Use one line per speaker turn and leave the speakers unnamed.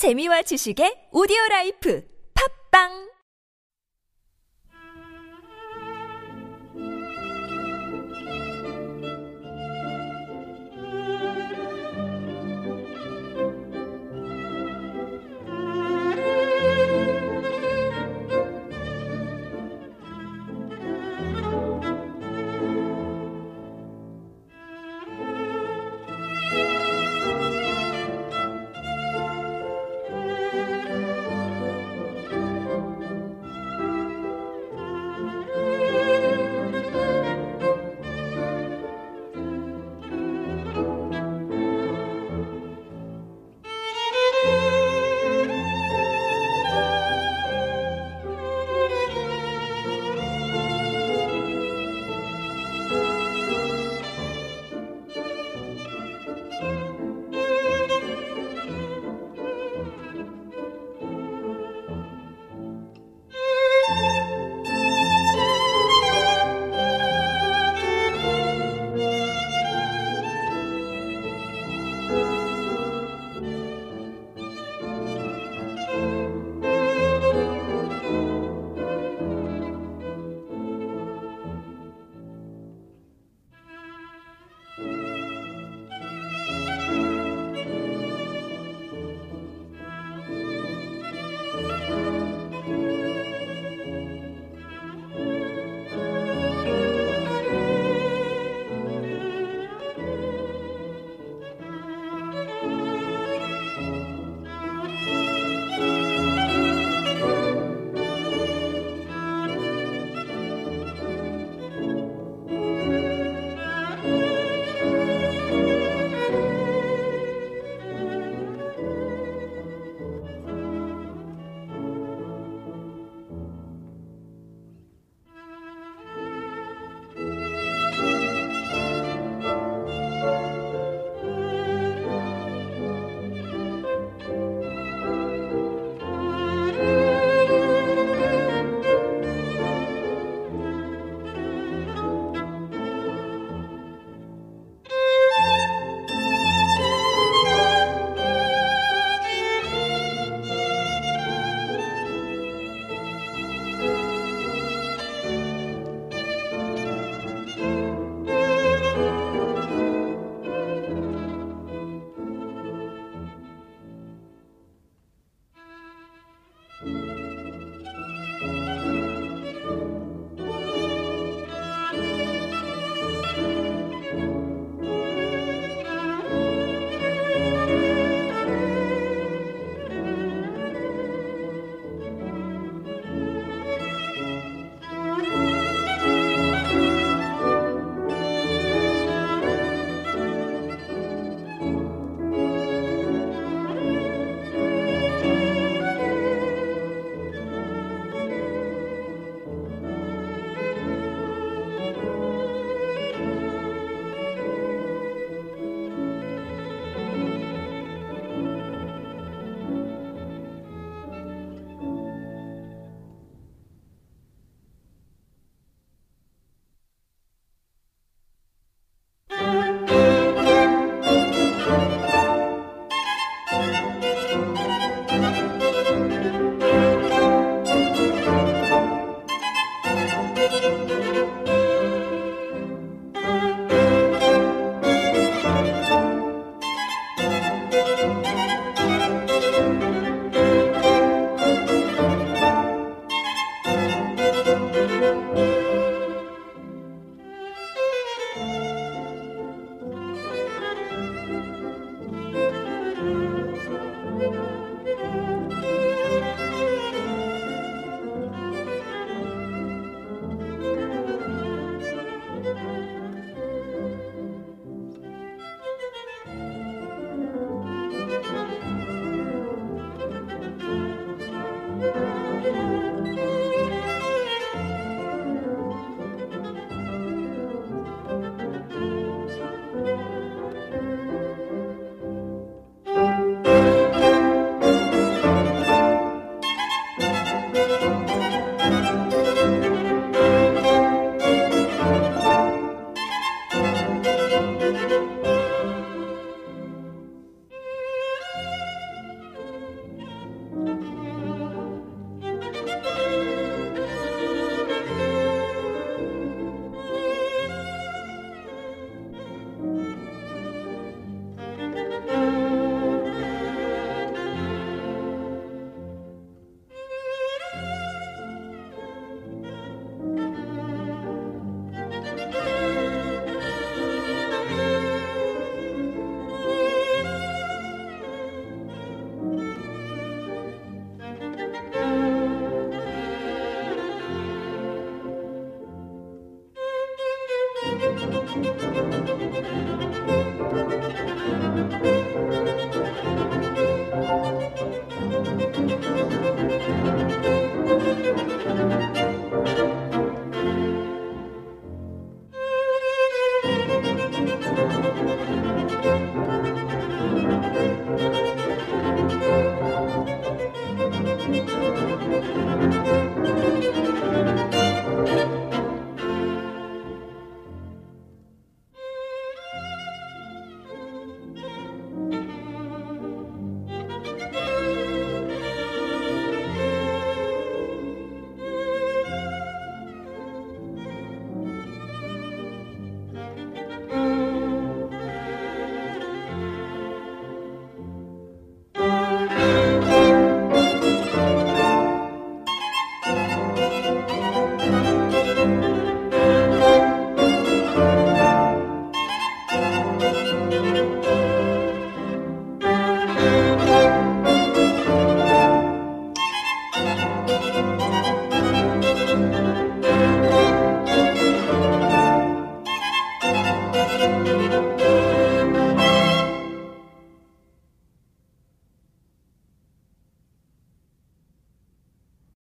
재미와 지식의 오디오 라이프. 팝빵!